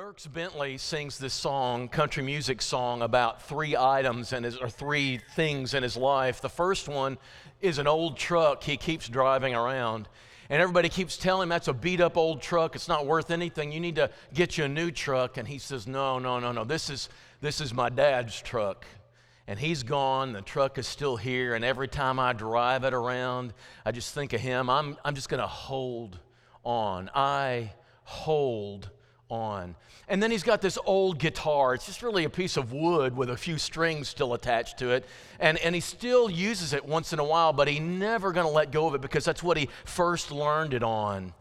Dierks Bentley sings this song, country music song, about three items and or three things in his life. The first one is an old truck he keeps driving around. And everybody keeps telling him that's a beat up old truck. It's not worth anything. You need to get you a new truck. And he says, No, no, no, no. This is, this is my dad's truck. And he's gone. The truck is still here. And every time I drive it around, I just think of him. I'm, I'm just going to hold on. I hold on. And then he's got this old guitar. It's just really a piece of wood with a few strings still attached to it. And, and he still uses it once in a while, but he's never going to let go of it because that's what he first learned it on.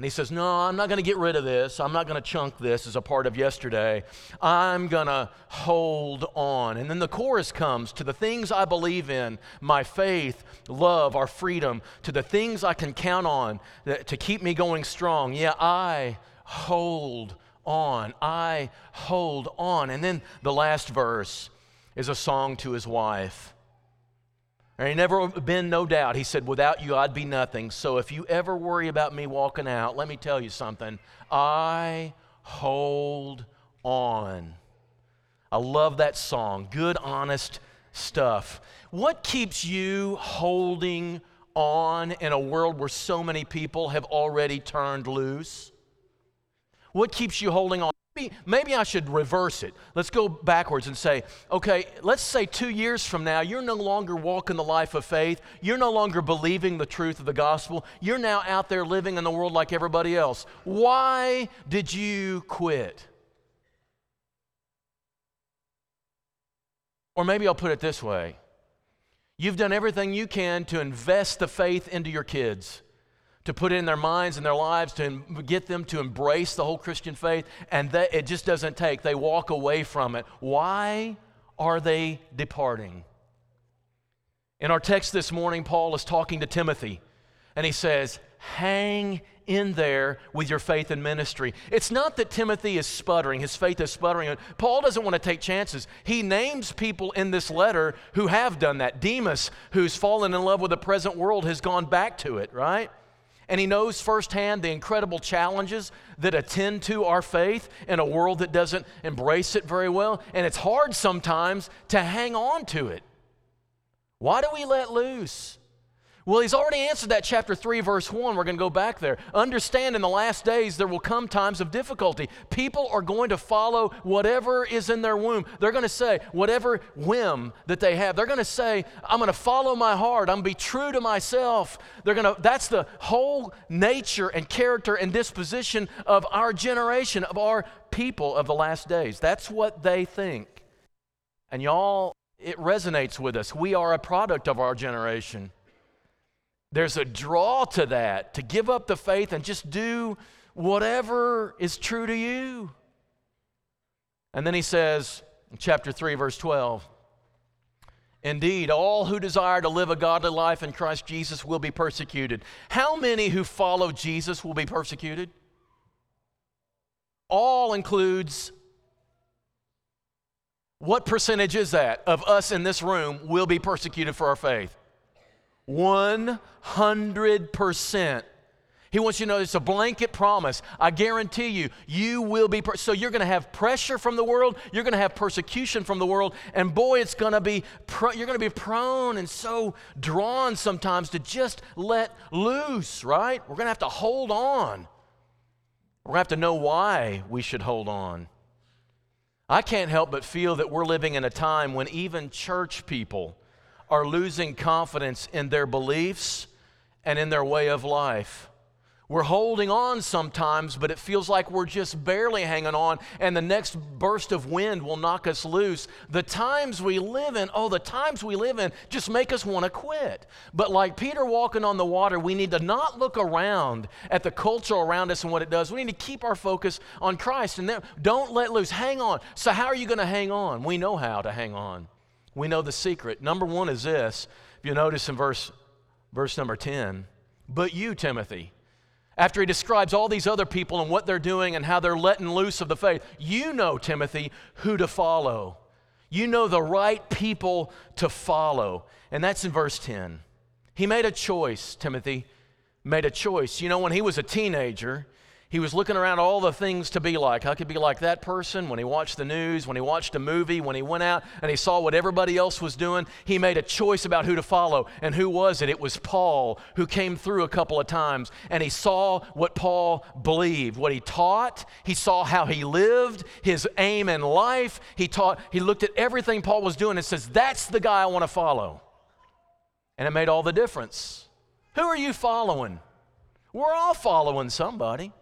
And he says, No, I'm not going to get rid of this. I'm not going to chunk this as a part of yesterday. I'm going to hold on. And then the chorus comes to the things I believe in my faith, love, our freedom, to the things I can count on to keep me going strong. Yeah, I hold on. I hold on. And then the last verse is a song to his wife. And he never been no doubt. He said, Without you, I'd be nothing. So if you ever worry about me walking out, let me tell you something. I hold on. I love that song. Good, honest stuff. What keeps you holding on in a world where so many people have already turned loose? What keeps you holding on? Maybe, maybe I should reverse it. Let's go backwards and say, okay, let's say two years from now, you're no longer walking the life of faith. You're no longer believing the truth of the gospel. You're now out there living in the world like everybody else. Why did you quit? Or maybe I'll put it this way You've done everything you can to invest the faith into your kids to put it in their minds and their lives to get them to embrace the whole Christian faith, and it just doesn't take. They walk away from it. Why are they departing? In our text this morning, Paul is talking to Timothy, and he says, Hang in there with your faith and ministry. It's not that Timothy is sputtering, his faith is sputtering. Paul doesn't want to take chances. He names people in this letter who have done that. Demas, who's fallen in love with the present world, has gone back to it, right? And he knows firsthand the incredible challenges that attend to our faith in a world that doesn't embrace it very well. And it's hard sometimes to hang on to it. Why do we let loose? Well, he's already answered that chapter 3, verse 1. We're going to go back there. Understand in the last days there will come times of difficulty. People are going to follow whatever is in their womb. They're going to say, whatever whim that they have, they're going to say, I'm going to follow my heart. I'm going to be true to myself. They're going to, that's the whole nature and character and disposition of our generation, of our people of the last days. That's what they think. And y'all, it resonates with us. We are a product of our generation. There's a draw to that, to give up the faith and just do whatever is true to you. And then he says, in chapter 3, verse 12, Indeed, all who desire to live a godly life in Christ Jesus will be persecuted. How many who follow Jesus will be persecuted? All includes what percentage is that of us in this room will be persecuted for our faith? 100%. He wants you to know it's a blanket promise. I guarantee you, you will be. Per- so you're going to have pressure from the world. You're going to have persecution from the world, and boy, it's going to be. You're going to be prone and so drawn sometimes to just let loose. Right? We're going to have to hold on. We're going to have to know why we should hold on. I can't help but feel that we're living in a time when even church people are losing confidence in their beliefs and in their way of life. We're holding on sometimes, but it feels like we're just barely hanging on, and the next burst of wind will knock us loose. The times we live in, oh, the times we live in just make us want to quit. But like Peter walking on the water, we need to not look around at the culture around us and what it does. We need to keep our focus on Christ and then don't let loose. Hang on. So, how are you going to hang on? We know how to hang on. We know the secret. Number one is this. If you notice in verse, verse number 10, but you, Timothy, after he describes all these other people and what they're doing and how they're letting loose of the faith, you know, Timothy, who to follow. You know the right people to follow. And that's in verse 10. He made a choice, Timothy, made a choice. You know, when he was a teenager, He was looking around all the things to be like. I could be like that person when he watched the news, when he watched a movie, when he went out and he saw what everybody else was doing. He made a choice about who to follow. And who was it? It was Paul who came through a couple of times and he saw what Paul believed, what he taught. He saw how he lived, his aim in life. He taught, he looked at everything Paul was doing and says, That's the guy I want to follow. And it made all the difference. Who are you following? We're all following somebody.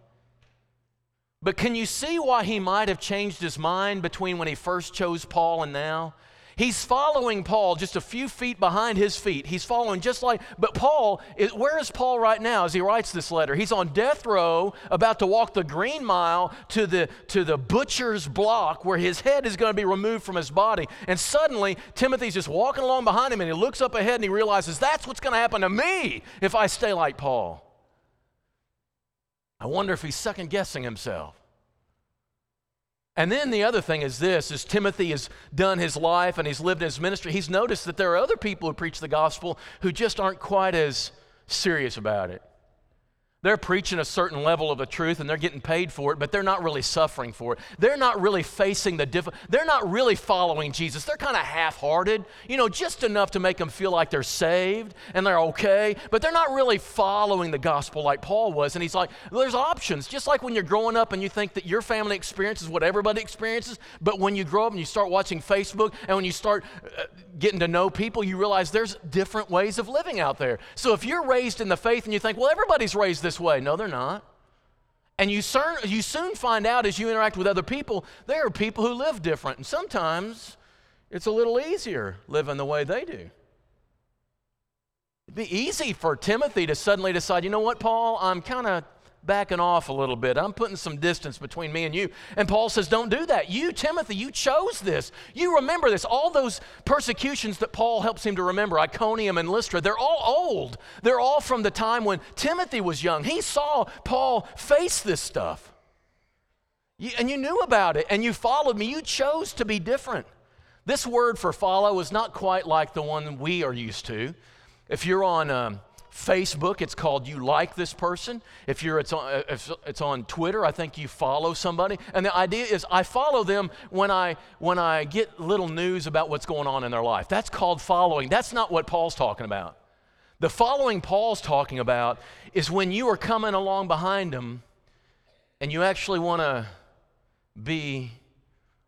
But can you see why he might have changed his mind between when he first chose Paul and now? He's following Paul just a few feet behind his feet. He's following just like, but Paul, is, where is Paul right now as he writes this letter? He's on death row, about to walk the green mile to the, to the butcher's block where his head is going to be removed from his body. And suddenly, Timothy's just walking along behind him and he looks up ahead and he realizes that's what's going to happen to me if I stay like Paul. I wonder if he's second guessing himself. And then the other thing is this as Timothy has done his life and he's lived his ministry, he's noticed that there are other people who preach the gospel who just aren't quite as serious about it. They're preaching a certain level of the truth and they're getting paid for it, but they're not really suffering for it. They're not really facing the diff- they're not really following Jesus. They're kind of half-hearted, you know, just enough to make them feel like they're saved and they're okay, but they're not really following the gospel like Paul was. And he's like, there's options. Just like when you're growing up and you think that your family experience is what everybody experiences, but when you grow up and you start watching Facebook and when you start uh, getting to know people, you realize there's different ways of living out there. So if you're raised in the faith and you think, well, everybody's raised this way. No, they're not. And you, soon, you soon find out as you interact with other people, there are people who live different. And sometimes it's a little easier living the way they do. It'd be easy for Timothy to suddenly decide, you know what, Paul, I'm kind of backing off a little bit. I'm putting some distance between me and you. And Paul says, Don't do that. You, Timothy, you chose this. You remember this. All those persecutions that Paul helps him to remember, Iconium and Lystra, they're all old. They're all from the time when Timothy was young. He saw Paul face this stuff. You, and you knew about it, and you followed me. You chose to be different. This word for follow is not quite like the one we are used to. If you're on, um, Facebook, it's called You Like This Person. If you're it's on, uh, if it's on Twitter, I think you follow somebody. And the idea is I follow them when I when I get little news about what's going on in their life. That's called following. That's not what Paul's talking about. The following Paul's talking about is when you are coming along behind them and you actually want to be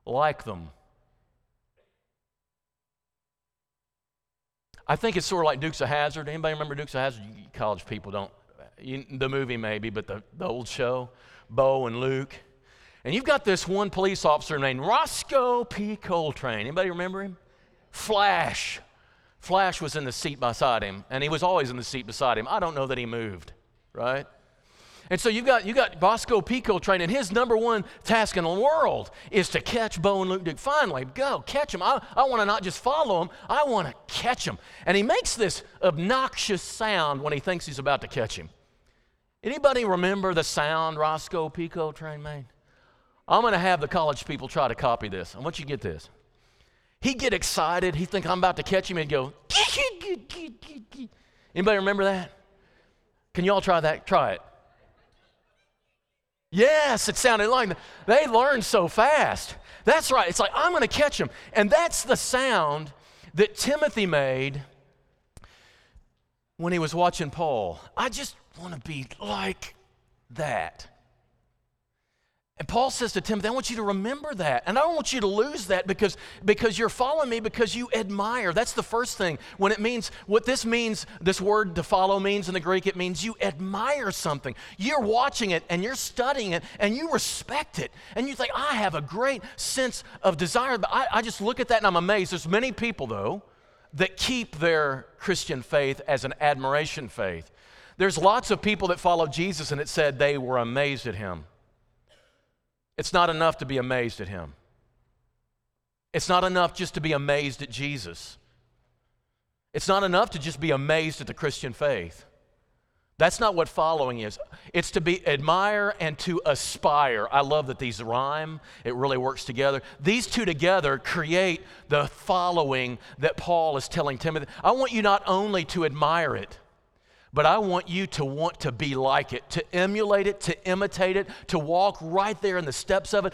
like them. I think it's sort of like Dukes of Hazzard. Anybody remember Dukes of Hazzard? You college people don't. The movie maybe, but the, the old show, Bo and Luke. And you've got this one police officer named Roscoe P. Coltrane. Anybody remember him? Flash. Flash was in the seat beside him, and he was always in the seat beside him. I don't know that he moved, right? And so you've got, you got Roscoe P. Coltrane. His number one task in the world is to catch Bo and Luke Duke. Finally, go, catch him. I, I want to not just follow him, I want to catch him. And he makes this obnoxious sound when he thinks he's about to catch him. Anybody remember the sound Roscoe P. Coltrane made? I'm going to have the college people try to copy this. I want you to get this. He'd get excited. He'd think I'm about to catch him and go, Anybody remember that? Can you all try that? Try it. Yes, it sounded like. They learned so fast. That's right. It's like, I'm going to catch them. And that's the sound that Timothy made when he was watching Paul. I just want to be like that. And Paul says to Timothy, I want you to remember that. And I don't want you to lose that because, because you're following me because you admire. That's the first thing. When it means, what this means, this word to follow means in the Greek, it means you admire something. You're watching it and you're studying it and you respect it. And you think, I have a great sense of desire. But I, I just look at that and I'm amazed. There's many people, though, that keep their Christian faith as an admiration faith. There's lots of people that follow Jesus and it said they were amazed at him. It's not enough to be amazed at him. It's not enough just to be amazed at Jesus. It's not enough to just be amazed at the Christian faith. That's not what following is. It's to be admire and to aspire. I love that these rhyme. It really works together. These two together create the following that Paul is telling Timothy. I want you not only to admire it, But I want you to want to be like it, to emulate it, to imitate it, to walk right there in the steps of it.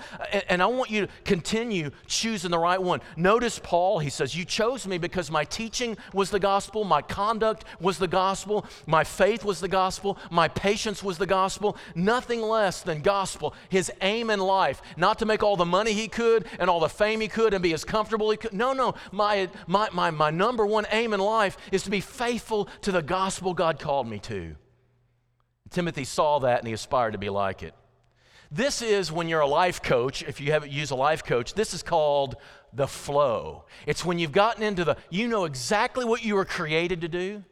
And, I want you to continue choosing the right one. Notice Paul, he says, You chose me because my teaching was the gospel, my conduct was the gospel, my faith was the gospel, my patience was the gospel. Nothing less than gospel. His aim in life, not to make all the money he could and all the fame he could and be as comfortable he could. No, no. My, my, my, my number one aim in life is to be faithful to the gospel God called me to. Timothy saw that and he aspired to be like it. This is when you're a life coach, if you haven't used a life coach, this is called the flow. It's when you've gotten into the, you know exactly what you were created to do,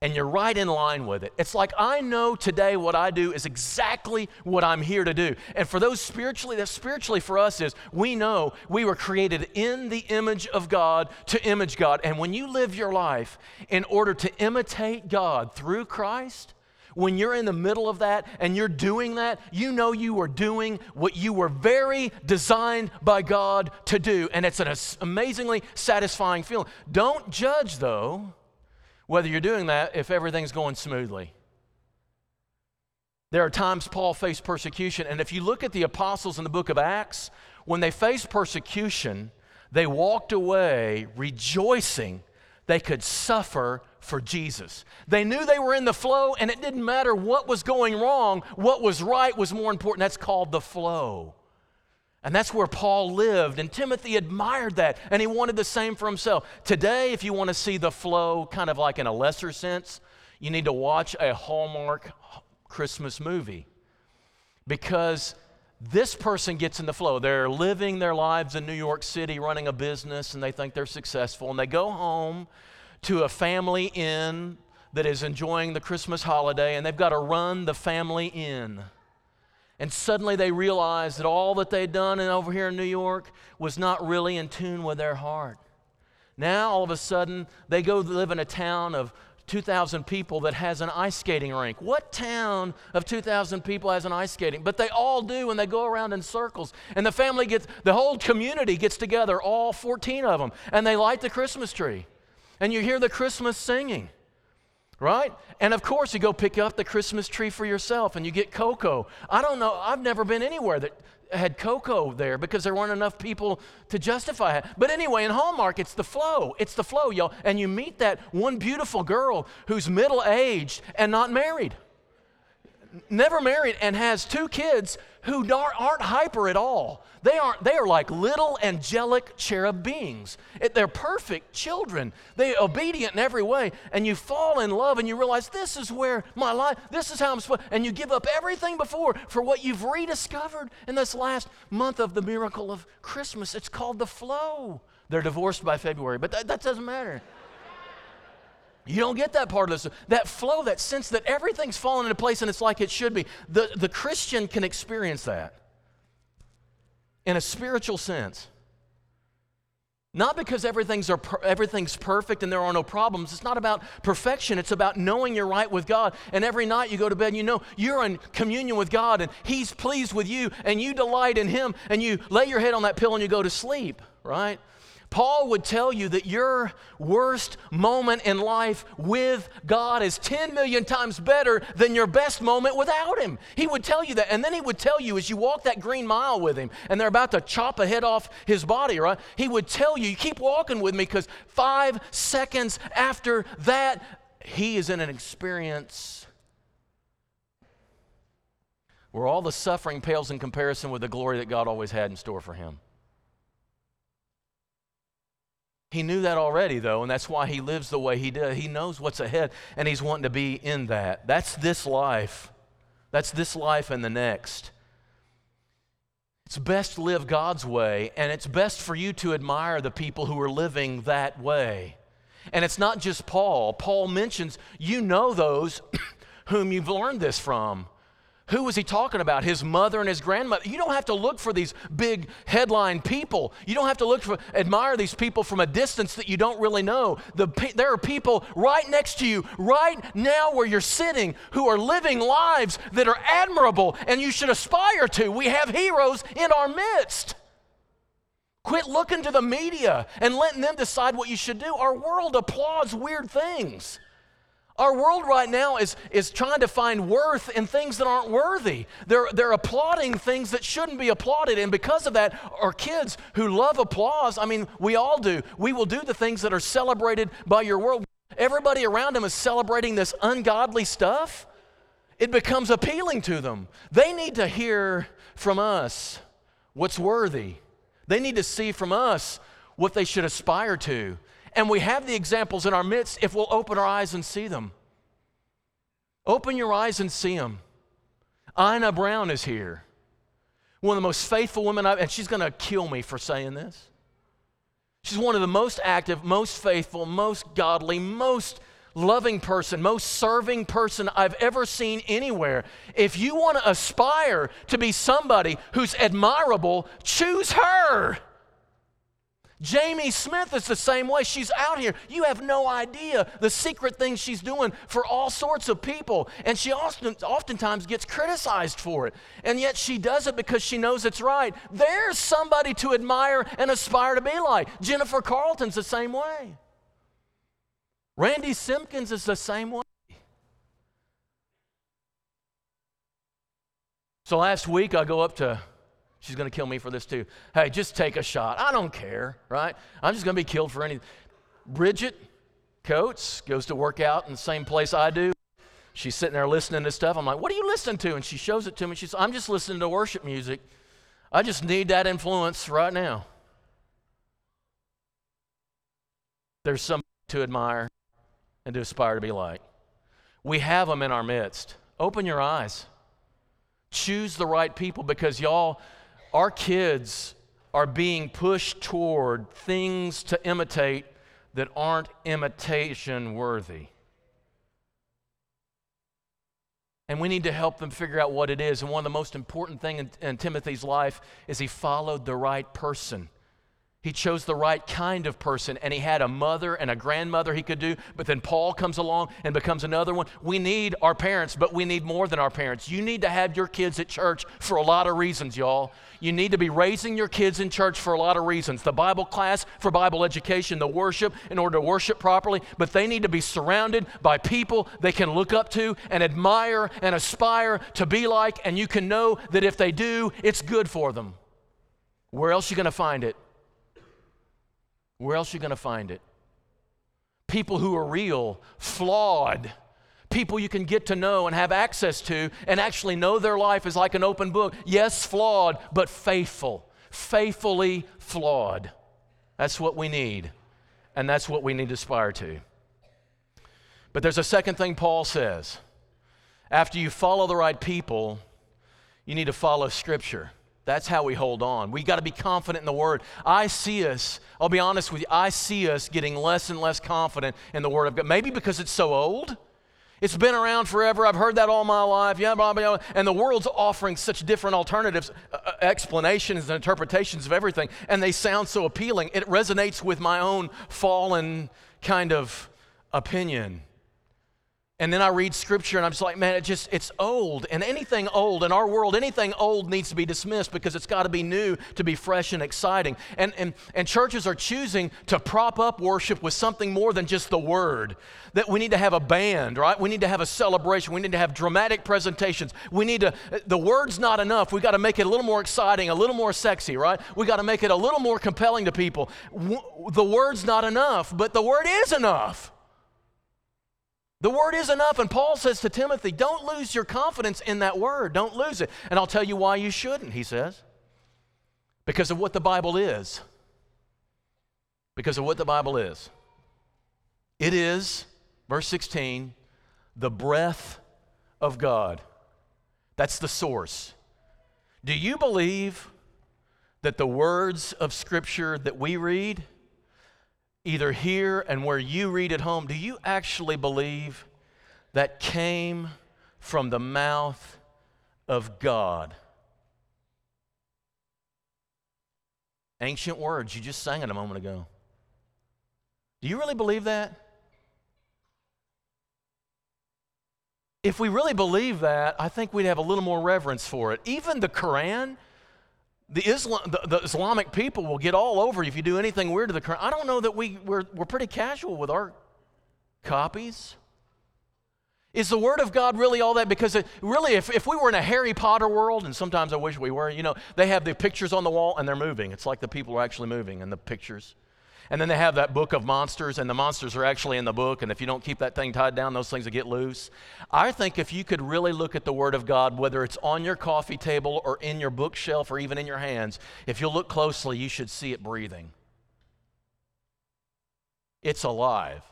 and you're right in line with it. It's like I know today what I do is exactly what I'm here to do. And for those spiritually, that spiritually for us is we know we were created in the image of God to image God. And when you live your life in order to imitate God through Christ, when you're in the middle of that and you're doing that, you know you are doing what you were very designed by God to do. And it's an amazingly satisfying feeling. Don't judge, though whether you're doing that if everything's going smoothly. There are times Paul faced persecution, and if you look at the apostles in the book of Acts, when they faced persecution, they walked away rejoicing they could suffer for Jesus. They knew they were in the flow, and it didn't matter what was going wrong, what was right was more important. That's called the flow. And that's where Paul lived. And Timothy admired that. And he wanted the same for himself. Today, if you want to see the flow kind of like in a lesser sense, you need to watch a Hallmark Christmas movie. Because this person gets in the flow. They're living their lives in New York City, running a business, and they think they're successful. And they go home to a family inn that is enjoying the Christmas holiday, and they've got to run the family inn. And suddenly they realized that all that they'd done and over here in New York was not really in tune with their heart. Now, all of a sudden, they go live in a town of 2,000 people that has an ice skating rink. What town of 2,000 people has an ice skating? But they all do, and they go around in circles. And the family gets, the whole community gets together, all 14 of them, and they light the Christmas tree. And you hear the Christmas singing right? And of course, you go pick up the Christmas tree for yourself and you get cocoa. I don't know, I've never been anywhere that had cocoa there because there weren't enough people to justify it. But anyway, in Hallmark, it's the flow. It's the flow, y'all. And you meet that one beautiful girl who's middle aged and not married. Never married and has two kids who aren't hyper at all. They, aren't, they are like little angelic cherub beings. They're perfect children. They're obedient in every way. And you fall in love and you realize this is where my life, this is how I'm supposed And you give up everything before for what you've rediscovered in this last month of the miracle of Christmas. It's called the flow. They're divorced by February, but that, that doesn't matter. You don't get that part of this. That flow, that sense that everything's fallen into place and it's like it should be. The, the Christian can experience that in a spiritual sense. Not because everything's, are, everything's perfect and there are no problems. It's not about perfection. It's about knowing you're right with God. And every night you go to bed and you know you're in communion with God and He's pleased with you and you delight in Him and you lay your head on that pillow and you go to sleep, right? Paul would tell you that your worst moment in life with God is 10 million times better than your best moment without Him. He would tell you that. And then he would tell you as you walk that green mile with Him and they're about to chop a head off His body, right? He would tell you, you keep walking with me because five seconds after that, He is in an experience where all the suffering pales in comparison with the glory that God always had in store for Him. He knew that already, though, and that's why he lives the way he does. He knows what's ahead, and he's wanting to be in that. That's this life. That's this life and the next. It's best to live God's way, and it's best for you to admire the people who are living that way. And it's not just Paul. Paul mentions, you know those whom you've learned this from. Who was he talking about? His mother and his grandmother. You don't have to look for these big headline people. You don't have to look for, admire these people from a distance that you don't really know. The, there are people right next to you, right now where you're sitting, who are living lives that are admirable and you should aspire to. We have heroes in our midst. Quit looking to the media and letting them decide what you should do. Our world applauds weird things. Our world right now is, is trying to find worth in things that aren't worthy. They're, they're applauding things that shouldn't be applauded. And because of that, our kids who love applause, I mean, we all do, we will do the things that are celebrated by your world. Everybody around them is celebrating this ungodly stuff. It becomes appealing to them. They need to hear from us what's worthy, they need to see from us what they should aspire to. And we have the examples in our midst if we'll open our eyes and see them. Open your eyes and see them. Ina Brown is here. One of the most faithful women I've, and she's going to kill me for saying this. She's one of the most active, most faithful, most godly, most loving person, most serving person I've ever seen anywhere. If you want to aspire to be somebody who's admirable, choose her. Jamie Smith is the same way. She's out here. You have no idea the secret things she's doing for all sorts of people. And she often, oftentimes gets criticized for it. And yet she does it because she knows it's right. There's somebody to admire and aspire to be like. Jennifer Carlton's the same way. Randy Simpkins is the same way. So last week I go up to She's going to kill me for this too. Hey, just take a shot. I don't care, right? I'm just going to be killed for anything. Bridget Coates goes to work out in the same place I do. She's sitting there listening to stuff. I'm like, what are you listening to? And she shows it to me. She says, I'm just listening to worship music. I just need that influence right now. There's somebody to admire and to aspire to be like. We have them in our midst. Open your eyes. Choose the right people because y'all, our kids are being pushed toward things to imitate that aren't imitation worthy. And we need to help them figure out what it is. And one of the most important things in, in Timothy's life is he followed the right person. He chose the right kind of person, and he had a mother and a grandmother he could do. But then Paul comes along and becomes another one. We need our parents, but we need more than our parents. You need to have your kids at church for a lot of reasons, y'all. You need to be raising your kids in church for a lot of reasons. The Bible class for Bible education, the worship in order to worship properly, but they need to be surrounded by people they can look up to and admire and aspire to be like, and you can know that if they do, it's good for them. Where else are you going to find it? Where else are you going to find it? People who are real, flawed, people you can get to know and have access to and actually know their life is like an open book. Yes, flawed, but faithful, faithfully flawed. That's what we need, and that's what we need to aspire to. But there's a second thing Paul says. After you follow the right people, you need to follow Scripture. That's how we hold on. We got to be confident in the Word. I see us, I'll be honest with you, I see us getting less and less confident in the Word of God. Maybe because it's so old. It's been around forever. I've heard that all my life. Yeah, blah, blah, blah. And the world's offering such different alternatives, uh, uh explanations, and interpretations of everything. And they sound so appealing. It resonates with my own fallen kind of opinion. And then I read scripture and I'm just like, man, it just, it's old. And anything old in our world, anything old needs to be dismissed because it's got to be new to be fresh and exciting. And, and, and churches are choosing to prop up worship with something more than just the word. That we need to have a band, right? We need to have a celebration. We need to have dramatic presentations. We need to, the word's not enough. We got to make it a little more exciting, a little more sexy, right? We got to make it a little more compelling to people. The word's not enough, but the word is enough. The word is enough. And Paul says to Timothy, don't lose your confidence in that word. Don't lose it. And I'll tell you why you shouldn't, he says. Because of what the Bible is. Because of what the Bible is. It is, verse 16, the breath of God. That's the source. Do you believe that the words of Scripture that we read, either here and where you read at home, do you actually believe that came from the mouth of God? Ancient words, you just sang it a moment ago. Do you really believe that? If we really believe that, I think we'd have a little more reverence for it. Even the Quran the, Islam, the, the, Islamic people will get all over you if you do anything weird to the Quran. I don't know that we, we're, we're pretty casual with our copies. Is the Word of God really all that? Because it, really, if, if we were in a Harry Potter world, and sometimes I wish we were, you know, they have the pictures on the wall and they're moving. It's like the people are actually moving and the pictures. And then they have that book of monsters, and the monsters are actually in the book. And if you don't keep that thing tied down, those things will get loose. I think if you could really look at the Word of God, whether it's on your coffee table or in your bookshelf or even in your hands, if you'll look closely, you should see it breathing. It's alive.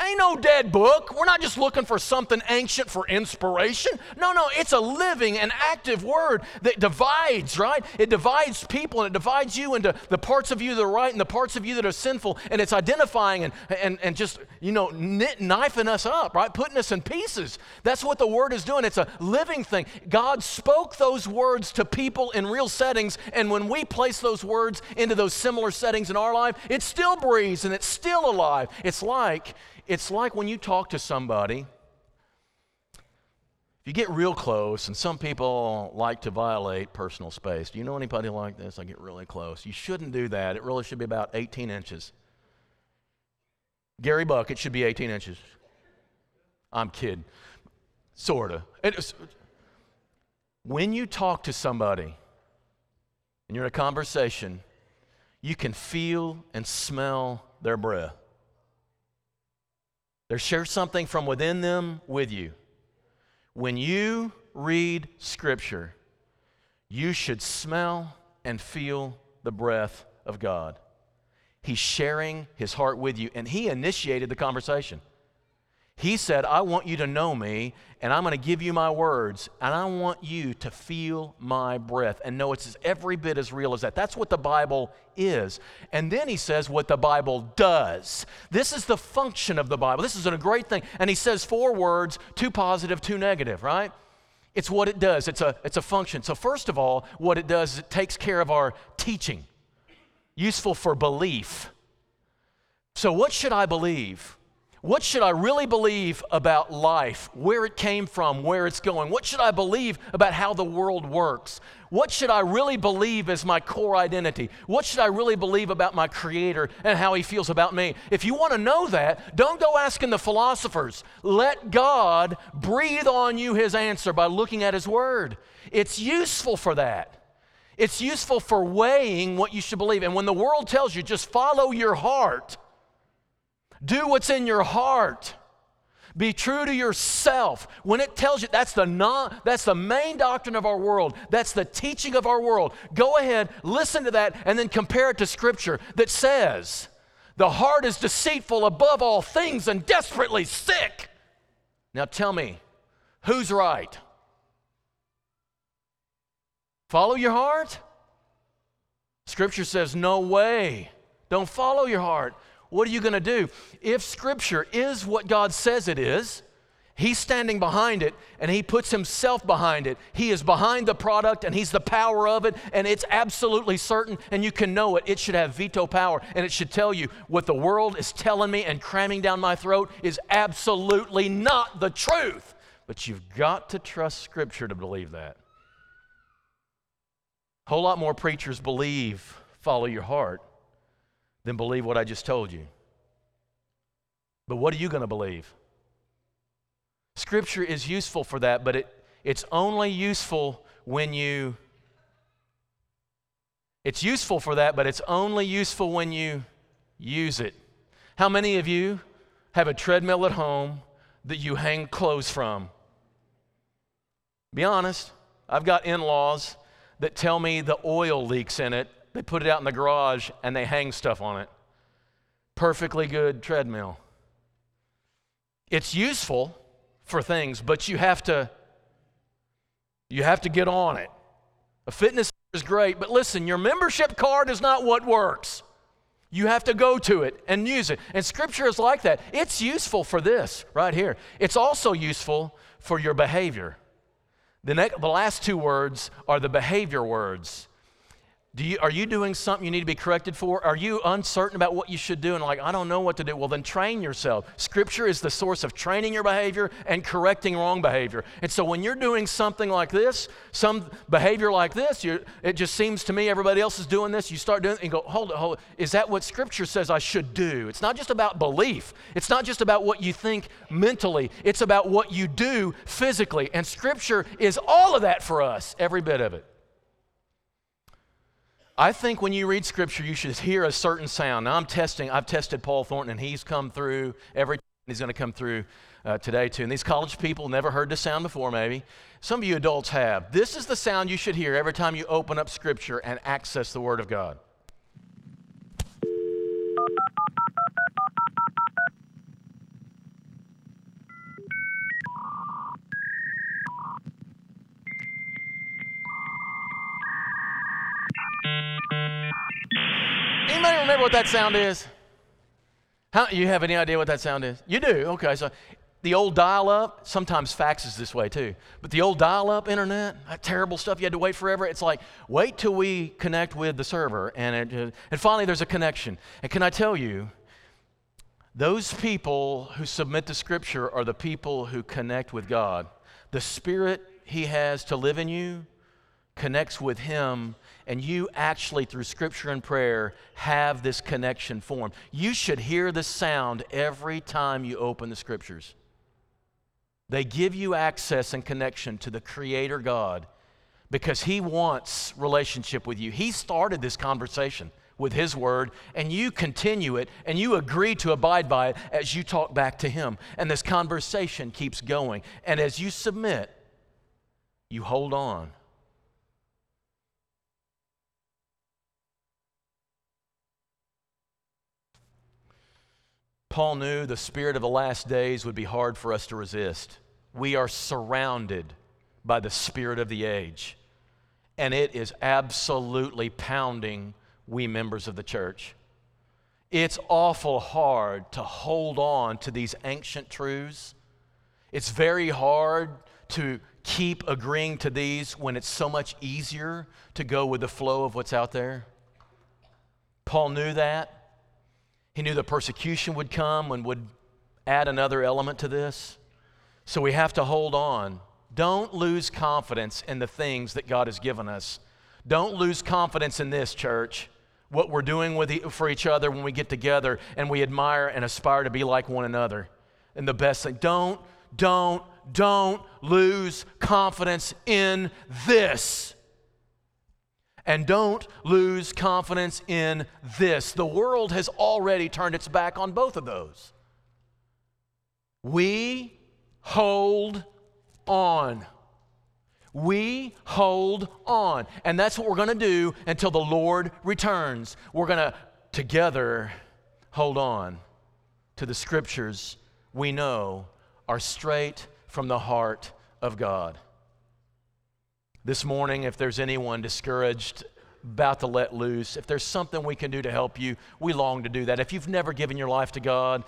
Ain't no dead book. We're not just looking for something ancient for inspiration. No, no, it's a living and active word that divides, right? It divides people and it divides you into the parts of you that are right and the parts of you that are sinful. And it's identifying and, and, and just, you know, knifing us up, right? Putting us in pieces. That's what the word is doing. It's a living thing. God spoke those words to people in real settings. And when we place those words into those similar settings in our life, it still breathes and it's still alive. It's like it's like when you talk to somebody, if you get real close, and some people like to violate personal space. Do you know anybody like this? I get really close. You shouldn't do that. It really should be about 18 inches. Gary Buck, it should be 18 inches. I'm kidding. Sort of. When you talk to somebody and you're in a conversation, you can feel and smell their breath. They share something from within them with you. When you read Scripture, you should smell and feel the breath of God. He's sharing his heart with you, and he initiated the conversation. He said, I want you to know me, and I'm going to give you my words, and I want you to feel my breath and know it's every bit as real as that. That's what the Bible is. And then he says what the Bible does. This is the function of the Bible. This is a great thing. And he says four words two positive, two negative, right? It's what it does, it's a, it's a function. So, first of all, what it does is it takes care of our teaching, useful for belief. So, what should I believe? What should I really believe about life, where it came from, where it's going? What should I believe about how the world works? What should I really believe as my core identity? What should I really believe about my Creator and how He feels about me? If you want to know that, don't go asking the philosophers. Let God breathe on you His answer by looking at His Word. It's useful for that. It's useful for weighing what you should believe. And when the world tells you, just follow your heart do what's in your heart. Be true to yourself. When it tells you that's the non, that's the main doctrine of our world. That's the teaching of our world. Go ahead, listen to that and then compare it to scripture that says, "The heart is deceitful above all things and desperately sick." Now tell me, who's right? Follow your heart? Scripture says, "No way. Don't follow your heart." What are you going to do? If Scripture is what God says it is, He's standing behind it and he puts himself behind it. He is behind the product and he's the power of it, and it's absolutely certain, and you can know it. It should have veto power, and it should tell you what the world is telling me and cramming down my throat is absolutely not the truth. But you've got to trust Scripture to believe that. A whole lot more preachers believe, follow your heart, than believe what I just told you. But what are you going to believe? Scripture is useful for that, but it, it's only useful when you. It's useful for that, but it's only useful when you use it. How many of you have a treadmill at home that you hang clothes from? Be honest. I've got in laws that tell me the oil leaks in it they put it out in the garage and they hang stuff on it. Perfectly good treadmill. It's useful for things, but you have to you have to get on it. A fitness is great, but listen, your membership card is not what works. You have to go to it and use it. And scripture is like that. It's useful for this right here. It's also useful for your behavior. The, next, the last two words are the behavior words. Do you, are you doing something you need to be corrected for? Are you uncertain about what you should do and like, I don't know what to do? Well, then train yourself. Scripture is the source of training your behavior and correcting wrong behavior. And so when you're doing something like this, some behavior like this, it just seems to me everybody else is doing this, you start doing it and go, hold it, hold it. Is that what Scripture says I should do? It's not just about belief, it's not just about what you think mentally, it's about what you do physically. And Scripture is all of that for us, every bit of it. I think when you read scripture, you should hear a certain sound. Now, I'm testing, I've tested Paul Thornton, and he's come through every time. He's going to come through uh, today, too. And these college people never heard this sound before, maybe. Some of you adults have. This is the sound you should hear every time you open up scripture and access the Word of God. Anybody remember what that sound is? How, you have any idea what that sound is? You do? Okay, so the old dial up, sometimes fax is this way too, but the old dial up internet, that terrible stuff you had to wait forever, it's like, wait till we connect with the server. And, it, uh, and finally, there's a connection. And can I tell you, those people who submit to Scripture are the people who connect with God. The Spirit He has to live in you connects with Him, and you actually, through scripture and prayer, have this connection formed. You should hear the sound every time you open the scriptures. They give you access and connection to the Creator God because He wants relationship with you. He started this conversation with His Word, and you continue it, and you agree to abide by it as you talk back to Him. And this conversation keeps going. And as you submit, you hold on Paul knew the spirit of the last days would be hard for us to resist. We are surrounded by the spirit of the age, and it is absolutely pounding we members of the church. It's awful hard to hold on to these ancient truths. It's very hard to keep agreeing to these when it's so much easier to go with the flow of what's out there. Paul knew that. He knew the persecution would come and would add another element to this. So we have to hold on. Don't lose confidence in the things that God has given us. Don't lose confidence in this, church, what we're doing with the, for each other when we get together and we admire and aspire to be like one another. And the best thing, don't, don't, don't lose confidence in this. And don't lose confidence in this. The world has already turned its back on both of those. We hold on. We hold on. And that's what we're going to do until the Lord returns. We're going to together hold on to the scriptures we know are straight from the heart of God. This morning, if there's anyone discouraged, about to let loose, if there's something we can do to help you, we long to do that. If you've never given your life to God,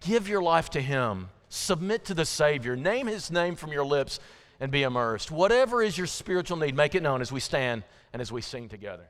give your life to Him. Submit to the Savior. Name His name from your lips and be immersed. Whatever is your spiritual need, make it known as we stand and as we sing together.